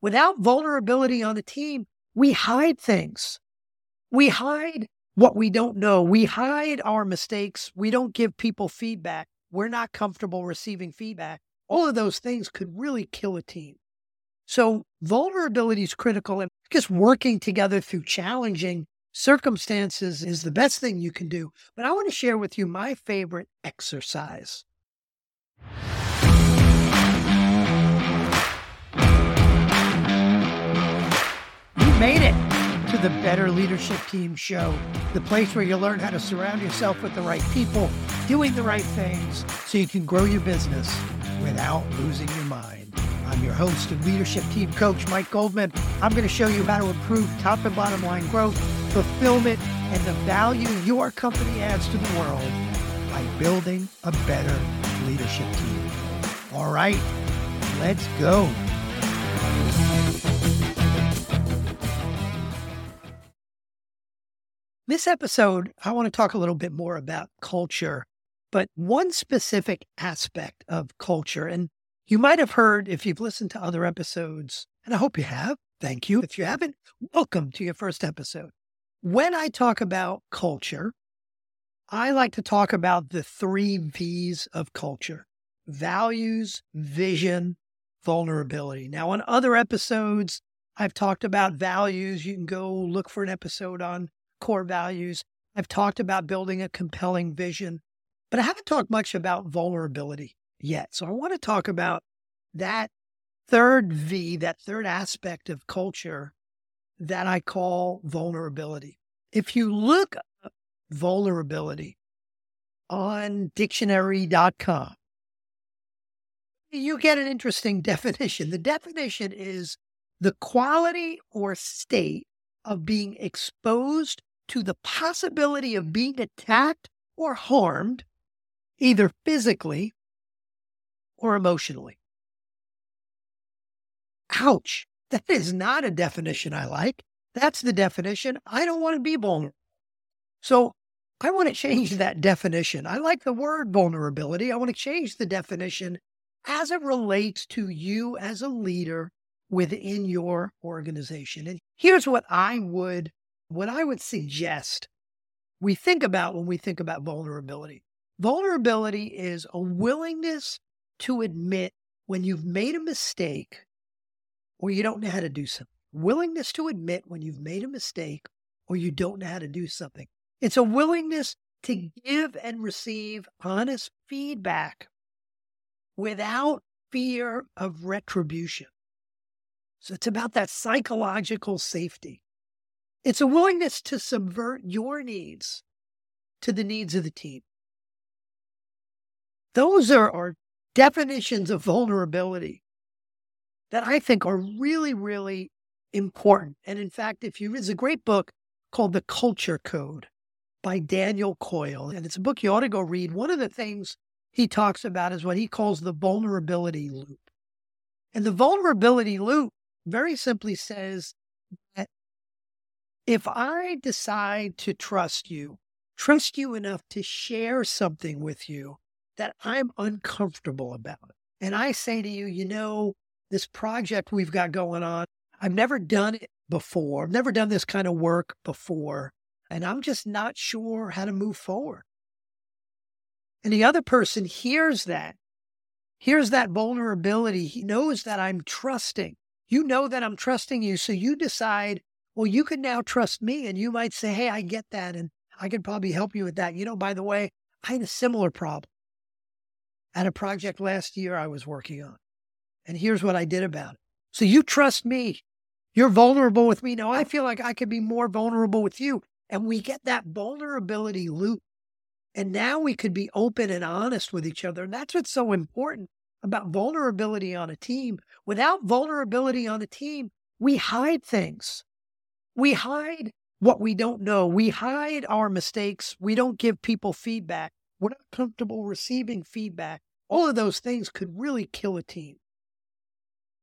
Without vulnerability on the team, we hide things. We hide what we don't know. We hide our mistakes. We don't give people feedback. We're not comfortable receiving feedback. All of those things could really kill a team. So vulnerability is critical and just working together through challenging circumstances is the best thing you can do. But I want to share with you my favorite exercise. You made it to the Better Leadership Team show, the place where you learn how to surround yourself with the right people, doing the right things so you can grow your business without losing your mind. I'm your host and leadership team coach, Mike Goldman. I'm going to show you how to improve top and bottom line growth, fulfillment, and the value your company adds to the world by building a better leadership team. All right, let's go. This episode, I want to talk a little bit more about culture, but one specific aspect of culture. And you might have heard if you've listened to other episodes, and I hope you have. Thank you. If you haven't, welcome to your first episode. When I talk about culture, I like to talk about the three V's of culture values, vision, vulnerability. Now, on other episodes, I've talked about values. You can go look for an episode on core values. I've talked about building a compelling vision, but I haven't talked much about vulnerability yet. So I want to talk about that third V, that third aspect of culture that I call vulnerability. If you look up vulnerability on dictionary.com, you get an interesting definition. The definition is the quality or state of being exposed to the possibility of being attacked or harmed, either physically or emotionally. Ouch. That is not a definition I like. That's the definition. I don't want to be vulnerable. So I want to change that definition. I like the word vulnerability. I want to change the definition as it relates to you as a leader within your organization. And here's what I would what I would suggest we think about when we think about vulnerability. Vulnerability is a willingness to admit when you've made a mistake or you don't know how to do something. Willingness to admit when you've made a mistake or you don't know how to do something. It's a willingness to give and receive honest feedback without fear of retribution. So it's about that psychological safety. It's a willingness to subvert your needs to the needs of the team. Those are, our definitions of vulnerability that I think are really, really important. And in fact, if you, there's a great book called The Culture Code by Daniel Coyle, and it's a book you ought to go read. One of the things he talks about is what he calls the vulnerability loop. And the vulnerability loop very simply says that if I decide to trust you, trust you enough to share something with you that I'm uncomfortable about, and I say to you, you know, this project we've got going on, I've never done it before, I've never done this kind of work before, and I'm just not sure how to move forward. And the other person hears that, hears that vulnerability. He knows that I'm trusting. You know that I'm trusting you. So you decide well, you can now trust me and you might say, Hey, I get that. And I could probably help you with that. You know, by the way, I had a similar problem at a project last year I was working on. And here's what I did about it. So you trust me. You're vulnerable with me. Now I feel like I could be more vulnerable with you. And we get that vulnerability loop. And now we could be open and honest with each other. And that's what's so important about vulnerability on a team. Without vulnerability on a team, we hide things. We hide what we don't know. We hide our mistakes. We don't give people feedback. We're not comfortable receiving feedback. All of those things could really kill a team.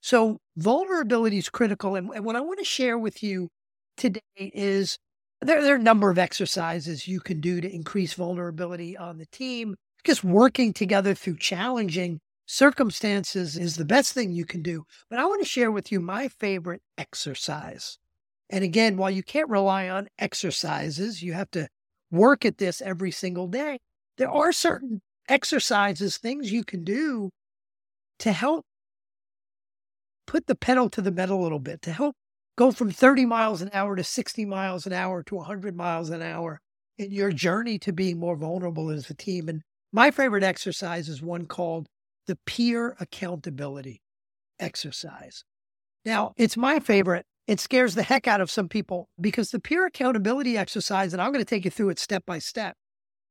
So, vulnerability is critical. And, and what I want to share with you today is there, there, are a number of exercises you can do to increase vulnerability on the team, just working together through challenging circumstances is the best thing you can do. But I want to share with you my favorite exercise. And again, while you can't rely on exercises, you have to work at this every single day. There are certain exercises, things you can do to help put the pedal to the metal a little bit, to help go from 30 miles an hour to 60 miles an hour to 100 miles an hour in your journey to being more vulnerable as a team. And my favorite exercise is one called the peer accountability exercise. Now, it's my favorite. It scares the heck out of some people because the peer accountability exercise, and I'm going to take you through it step by step.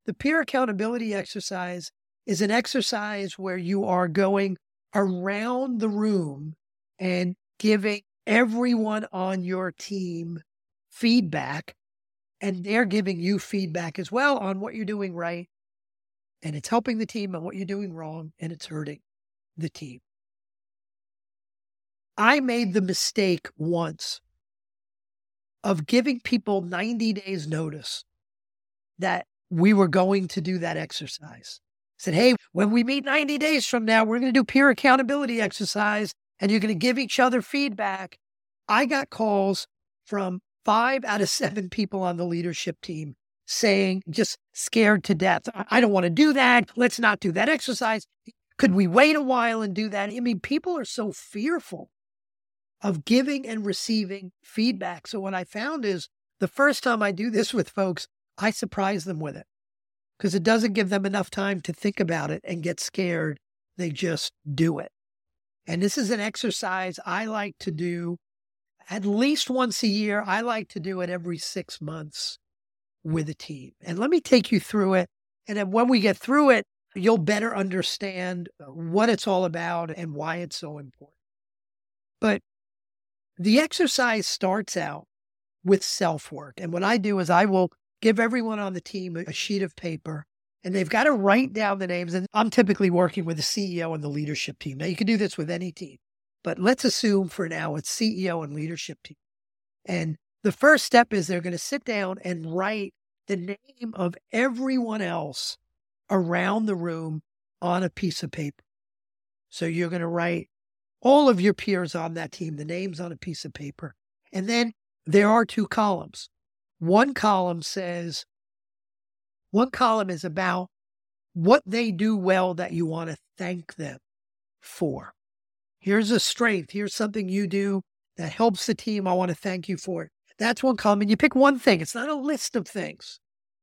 The peer accountability exercise is an exercise where you are going around the room and giving everyone on your team feedback, and they're giving you feedback as well on what you're doing right. And it's helping the team on what you're doing wrong, and it's hurting the team. I made the mistake once of giving people 90 days notice that we were going to do that exercise. I said, hey, when we meet 90 days from now, we're going to do peer accountability exercise and you're going to give each other feedback. I got calls from five out of seven people on the leadership team saying, just scared to death. I don't want to do that. Let's not do that exercise. Could we wait a while and do that? I mean, people are so fearful of giving and receiving feedback. So, what I found is the first time I do this with folks, I surprise them with it because it doesn't give them enough time to think about it and get scared. They just do it. And this is an exercise I like to do at least once a year. I like to do it every six months with a team. And let me take you through it. And then when we get through it, you'll better understand uh, what it's all about and why it's so important. But the exercise starts out with self work. And what I do is I will give everyone on the team a sheet of paper and they've got to write down the names. And I'm typically working with the CEO and the leadership team. Now, you can do this with any team, but let's assume for now it's CEO and leadership team. And the first step is they're going to sit down and write the name of everyone else around the room on a piece of paper. So you're going to write all of your peers on that team, the names on a piece of paper. And then there are two columns. One column says, one column is about what they do well that you want to thank them for. Here's a strength. Here's something you do that helps the team. I want to thank you for it. That's one column. And you pick one thing. It's not a list of things.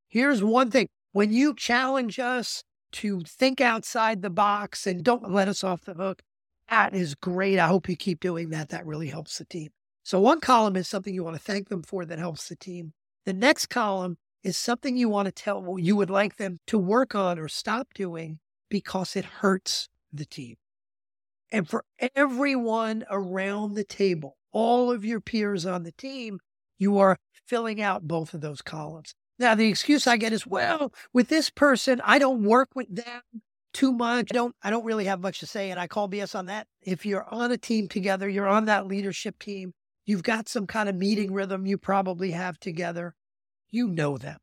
Here's one thing. When you challenge us to think outside the box and don't let us off the hook, that is great. I hope you keep doing that. That really helps the team. So, one column is something you want to thank them for that helps the team. The next column is something you want to tell you would like them to work on or stop doing because it hurts the team. And for everyone around the table, all of your peers on the team, you are filling out both of those columns. Now, the excuse I get is, well, with this person, I don't work with them too much. I don't, I don't really have much to say. And I call BS on that. If you're on a team together, you're on that leadership team, you've got some kind of meeting rhythm you probably have together you know them.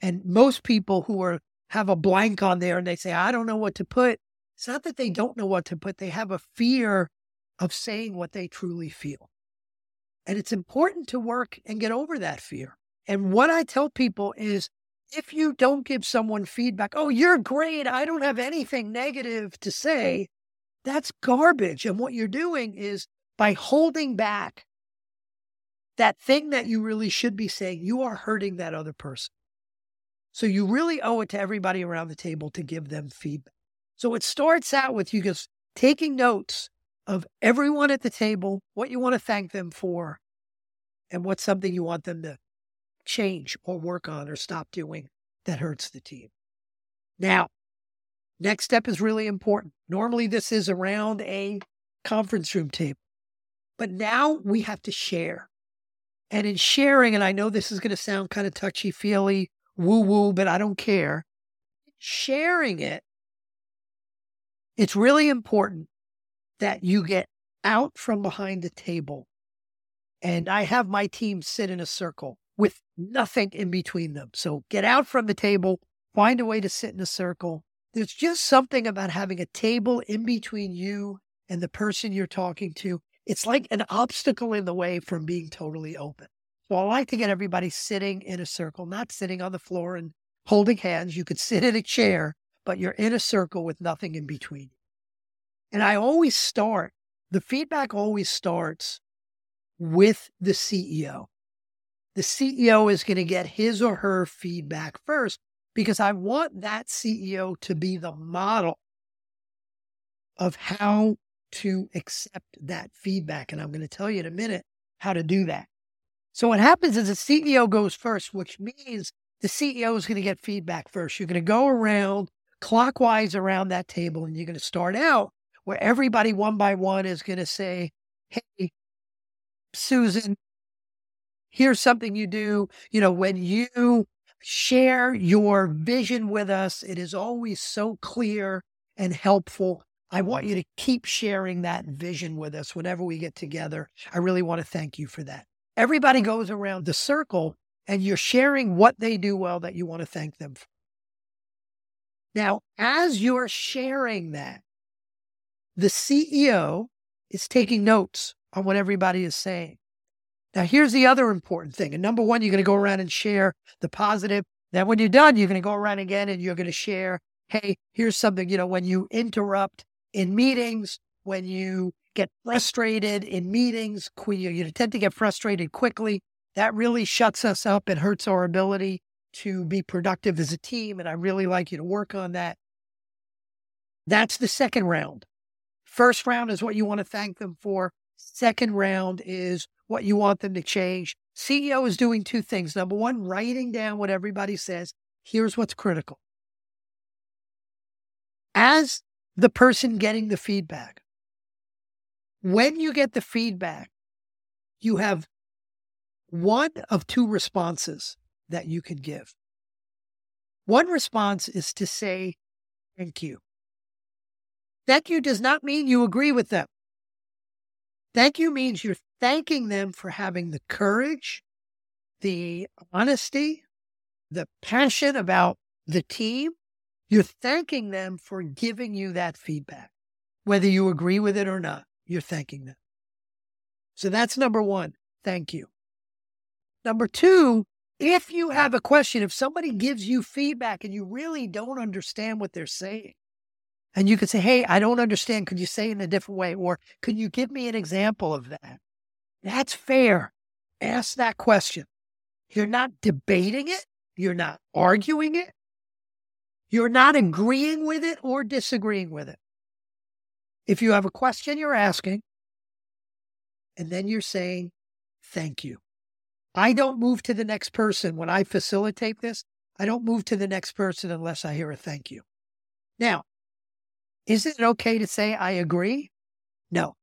And most people who are have a blank on there and they say, I don't know what to put. It's not that they don't know what to put. They have a fear of saying what they truly feel. And it's important to work and get over that fear. And what I tell people is if you don't give someone feedback, oh, you're great. I don't have anything negative to say. That's garbage. And what you're doing is by holding back that thing that you really should be saying, you are hurting that other person. So you really owe it to everybody around the table to give them feedback. So it starts out with you just taking notes of everyone at the table, what you want to thank them for, and what's something you want them to change or work on or stop doing that hurts the team. Now, next step is really important. Normally, this is around a conference room table, but now we have to share. And in sharing, and I know this is going to sound kind of touchy feely, woo woo, but I don't care. Sharing it, it's really important that you get out from behind the table. And I have my team sit in a circle with nothing in between them. So get out from the table, find a way to sit in a circle. there's just something about having a table in between you and the person you're talking to. It's like an obstacle in the way from being totally open. So I like to get everybody sitting in a circle, not sitting on the floor and holding hands. You could sit in a chair, but you're in a circle with nothing in between. And I always start, the feedback always starts with the CEO. The CEO is going to get his or her feedback first because I want that CEO to be the model of how to accept that feedback. And I'm going to tell you in a minute how to do that. So what happens is the CEO goes first, which means the CEO is going to get feedback first. You're going to go around clockwise around that table and you're going to start out where everybody one by one is going to say, Hey, Susan, here's something you do. You know, when you share your vision with us, it is always so clear and helpful. I want you to keep sharing that vision with us whenever we get together. I really want to thank you for that. Everybody goes around the circle and you're sharing what they do well that you want to thank them for. Now, as you're sharing that, the CEO is taking notes on what everybody is saying. Now, here's the other important thing. And number one, you're going to go around and share the positive. Then, when you're done, you're going to go around again and you're going to share, hey, here's something, you know, when you interrupt in meetings, when you get frustrated in meetings, you, tend to get frustrated quickly. That really shuts us up. It hurts our ability to be productive as a team. And I really like you to work on that. That's the second round. First round is what you want to thank them for. Second round is what you want them to change. CEO is doing two things. Number one, writing down what everybody says. Here's what's critical. As the person getting the feedback, when you get the feedback, you have one of two responses that you can give. One response is to say, thank you. Thank you does not mean you agree with them. Thank you means you're thanking them for having the courage, the honesty, the passion about the team. You're thanking them for giving you that feedback. Whether you agree with it or not, you're thanking them. So that's number one. Thank you. Number two, if you have a question, if somebody gives you feedback and you really don't understand what they're saying, and you could say, Hey, I don't understand. Could you say it in a different way? Or could you give me an example of that? That's fair. Ask that question. You're not debating it. You're not arguing it. You're not agreeing with it or disagreeing with it. If you have a question you're asking, and then you're saying, Thank you. I don't move to the next person when I facilitate this. I don't move to the next person unless I hear a thank you. Now, is it okay to say, I agree? No.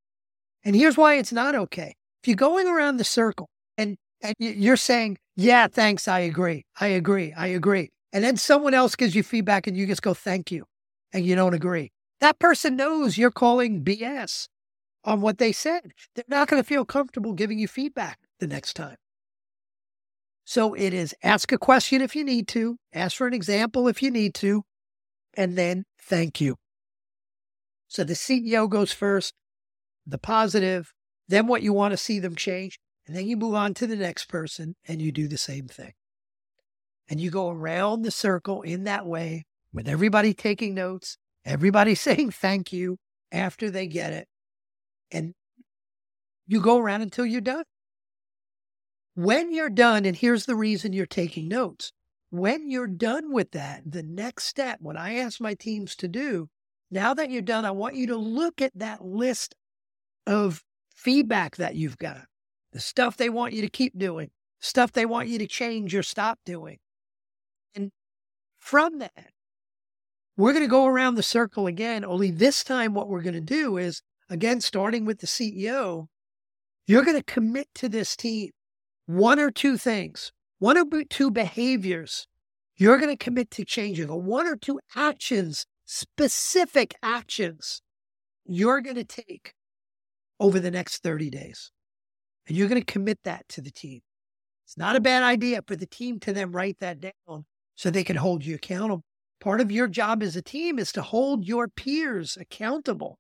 And here's why it's not okay. If you're going around the circle and, and you're saying, yeah, thanks, I agree, I agree, I agree. And then someone else gives you feedback and you just go, thank you, and you don't agree. That person knows you're calling BS on what they said. They're not going to feel comfortable giving you feedback the next time. So it is ask a question if you need to, ask for an example if you need to, and then thank you. So the CEO goes first, the positive, then what you want to see them change. And then you move on to the next person and you do the same thing. And you go around the circle in that way with everybody taking notes, everybody saying thank you after they get it. And you go around until you're done. When you're done, and here's the reason you're taking notes. When you're done with that, the next step, what I ask my teams to do now that you're done, I want you to look at that list of feedback that you've got, the stuff they want you to keep doing, stuff they want you to change or stop doing. And from that, we're going to go around the circle again, only this time, what we're going to do is, again, starting with the CEO, you're going to commit to this team one or two things, one or two behaviors you're going to commit to changing, or one or two actions specific actions you're going to take over the next 30 days. And you're going to commit that to the team. It's not a bad idea for the team to then write that down so they can hold you accountable Part of your job as a team is to hold your peers accountable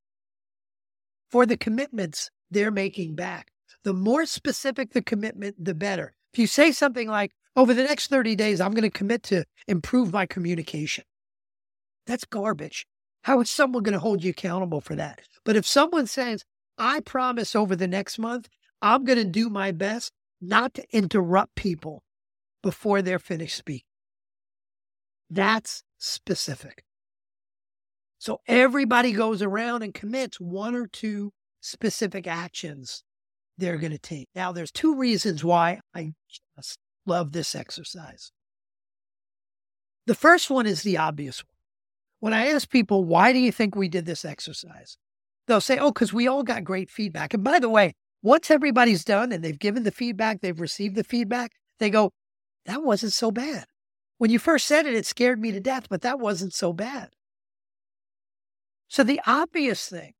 for the commitments they're making back. The more specific the commitment, the better. If you say something like, over the next 30 days, I'm going to commit to improve my communication, that's garbage. How is someone going to hold you accountable for that? But if someone says, I promise over the next month, I'm going to do my best not to interrupt people before they're finished speaking. That's specific. So everybody goes around and commits one or two specific actions they're going to take. Now, there's two reasons why I just love this exercise. The first one is the obvious one. When I ask people, why do you think we did this exercise? They'll say, oh, because we all got great feedback. And by the way, once everybody's done and they've given the feedback, they've received the feedback, they go, that wasn't so bad. When you first said it, it scared me to death, but that wasn't so bad. So the obvious thing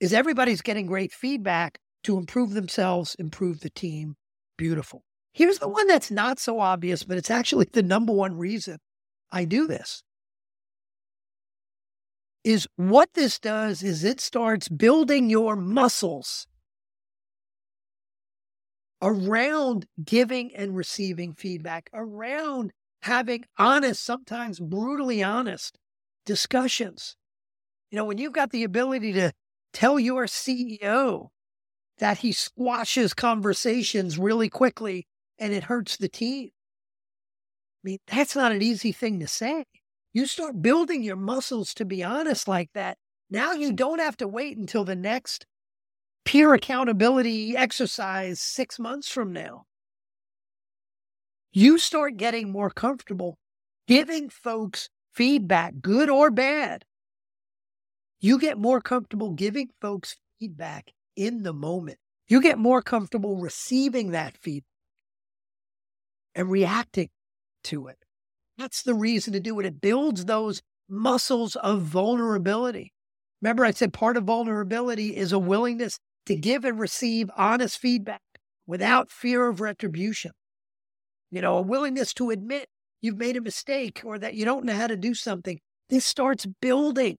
is everybody's getting great feedback to improve themselves, improve the team. Beautiful. Here's the one that's not so obvious, but it's actually the number one reason I do this is what this does is it starts building your muscles around giving and receiving feedback, around having honest, sometimes brutally honest discussions. You know, when you've got the ability to tell your CEO that he squashes conversations really quickly and it hurts the team. I mean, that's not an easy thing to say. You start building your muscles to be honest like that. Now you don't have to wait until the next peer accountability exercise six months from now. You start getting more comfortable giving folks feedback, good or bad. You get more comfortable giving folks feedback in the moment. You get more comfortable receiving that feedback and reacting to it. That's the reason to do it. It builds those muscles of vulnerability. Remember, I said part of vulnerability is a willingness to give and receive honest feedback without fear of retribution. You know, a willingness to admit you've made a mistake or that you don't know how to do something. This starts building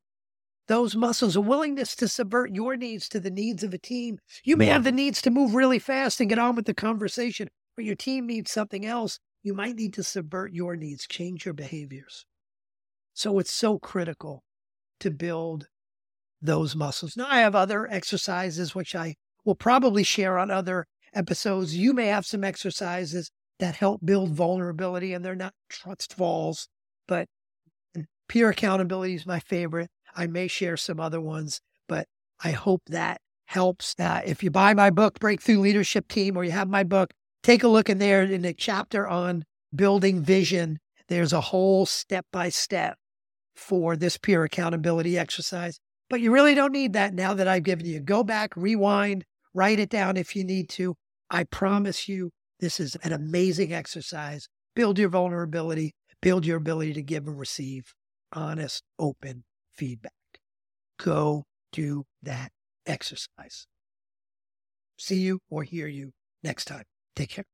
those muscles, a willingness to subvert your needs to the needs of a team. You may have the needs to move really fast and get on with the conversation, but your team needs something else you might need to subvert your needs, change your behaviors. So it's so critical to build those muscles. Now, I have other exercises which I will probably share on other episodes. You may have some exercises that help build vulnerability, and they're not trust falls, but peer accountability is my favorite. I may share some other ones, but I hope that helps. Uh, if you buy my book, Breakthrough Leadership Team, or you have my book, take a look in there in the chapter on building vision. There's a whole step by step for this peer accountability exercise. But you really don't need that now that I've given you. Go back, rewind, write it down if you need to. I promise you, this is an amazing exercise. Build your vulnerability, build your ability to give and receive honest, open feedback. Go do that exercise. See you or hear you next time. Take care.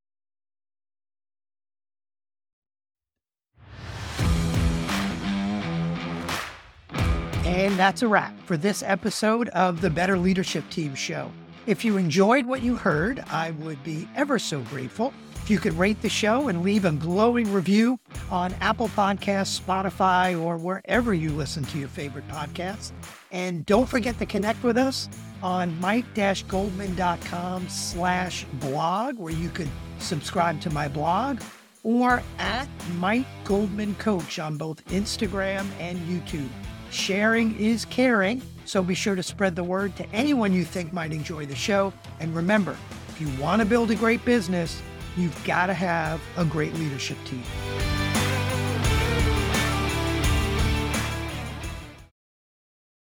And that's a wrap for this episode of the Better Leadership Team Show. If you enjoyed what you heard, I would be ever so grateful if you could rate the show and leave a glowing review on Apple Podcasts, Spotify, or wherever you listen to your favorite podcasts. And don't forget to connect with us on mike-goldman.com slash blog, where you could subscribe to my blog, or at Mike Goldman Coach on both Instagram and YouTube. Sharing is caring, so be sure to spread the word to anyone you think might enjoy the show. And remember, if you want to build a great business, you've got to have a great leadership team.